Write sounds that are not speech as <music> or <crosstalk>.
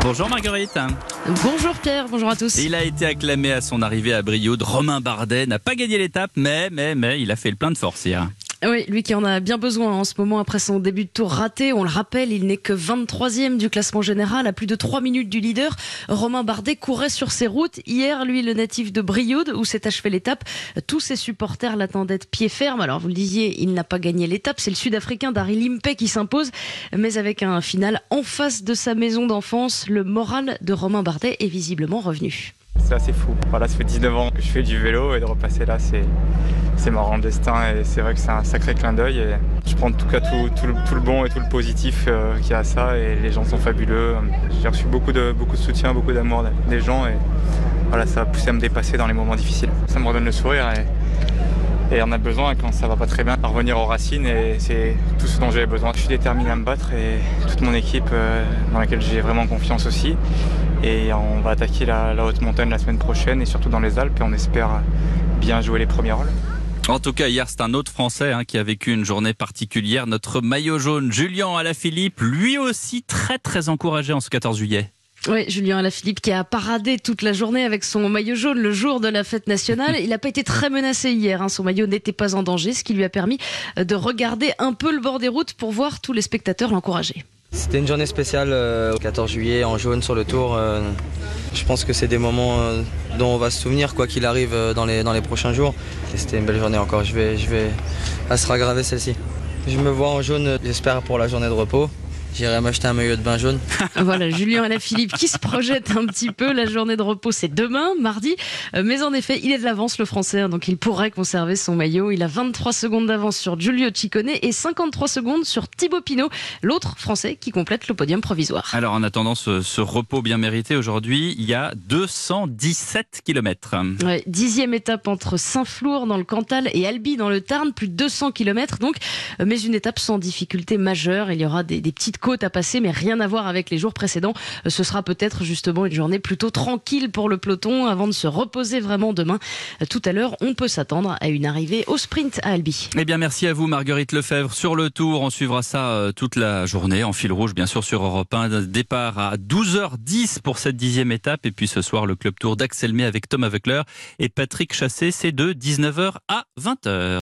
Bonjour Marguerite. Bonjour Pierre, bonjour à tous. Il a été acclamé à son arrivée à Brioude. Romain Bardet n'a pas gagné l'étape, mais, mais, mais, il a fait le plein de force hier. Oui, lui qui en a bien besoin en ce moment après son début de tour raté. On le rappelle, il n'est que 23e du classement général, à plus de 3 minutes du leader. Romain Bardet courait sur ses routes. Hier, lui, le natif de Brioude, où s'est achevé l'étape, tous ses supporters l'attendaient pied ferme. Alors, vous le disiez, il n'a pas gagné l'étape. C'est le Sud-Africain Daryl Impey qui s'impose, mais avec un final en face de sa maison d'enfance. Le moral de Romain Bardet est visiblement revenu. C'est assez fou. Voilà, ça fait 19 ans que je fais du vélo et de repasser là, c'est, marrant le destin et c'est vrai que c'est un sacré clin d'œil. Je prends en tout cas tout, le, bon et tout le positif euh, qu'il y a à ça et les gens sont fabuleux. J'ai reçu beaucoup de, beaucoup de soutien, beaucoup d'amour des gens et voilà, ça va pousser à me dépasser dans les moments difficiles. Ça me redonne le sourire et, et on a besoin quand ça va pas très bien à revenir aux racines et c'est tout ce dont j'avais besoin. Je suis déterminé à me battre et toute mon équipe euh, dans laquelle j'ai vraiment confiance aussi. Et on va attaquer la, la, haute montagne la semaine prochaine et surtout dans les Alpes et on espère bien jouer les premiers rôles. En tout cas, hier, c'est un autre Français hein, qui a vécu une journée particulière. Notre maillot jaune, Julien Alaphilippe, lui aussi très très encouragé en ce 14 juillet. Oui, Julien Alaphilippe qui a paradé toute la journée avec son maillot jaune le jour de la fête nationale. Il n'a pas été très menacé hier. Hein. Son maillot n'était pas en danger, ce qui lui a permis de regarder un peu le bord des routes pour voir tous les spectateurs l'encourager. C'était une journée spéciale, euh, 14 juillet, en jaune sur le tour. Euh, je pense que c'est des moments euh, dont on va se souvenir, quoi qu'il arrive dans les, prochains jours. C'était une belle journée encore, je vais, je vais à se raggraver celle-ci. Je me vois en jaune, j'espère, pour la journée de repos. J'irai m'acheter un maillot de bain jaune. <laughs> voilà, Julien Alaphilippe qui se projette un petit peu. La journée de repos, c'est demain, mardi. Mais en effet, il est de l'avance, le français, hein, donc il pourrait conserver son maillot. Il a 23 secondes d'avance sur Giulio Ciccone et 53 secondes sur Thibaut Pinot, l'autre français qui complète le podium provisoire. Alors, en attendant ce, ce repos bien mérité aujourd'hui, il y a 217 km. Ouais, dixième étape entre Saint-Flour dans le Cantal et Albi dans le Tarn, plus de 200 km donc, mais une étape sans difficulté majeure. Il y aura des, des petites côte à passer, mais rien à voir avec les jours précédents. Ce sera peut-être justement une journée plutôt tranquille pour le peloton avant de se reposer vraiment demain. Tout à l'heure, on peut s'attendre à une arrivée au sprint à Albi. Eh bien, merci à vous, Marguerite Lefebvre. Sur le tour, on suivra ça toute la journée en fil rouge, bien sûr, sur Europe 1. Départ à 12h10 pour cette dixième étape. Et puis ce soir, le club tour d'Axel avec Thomas Weckler et Patrick Chassé. C'est de 19h à 20h.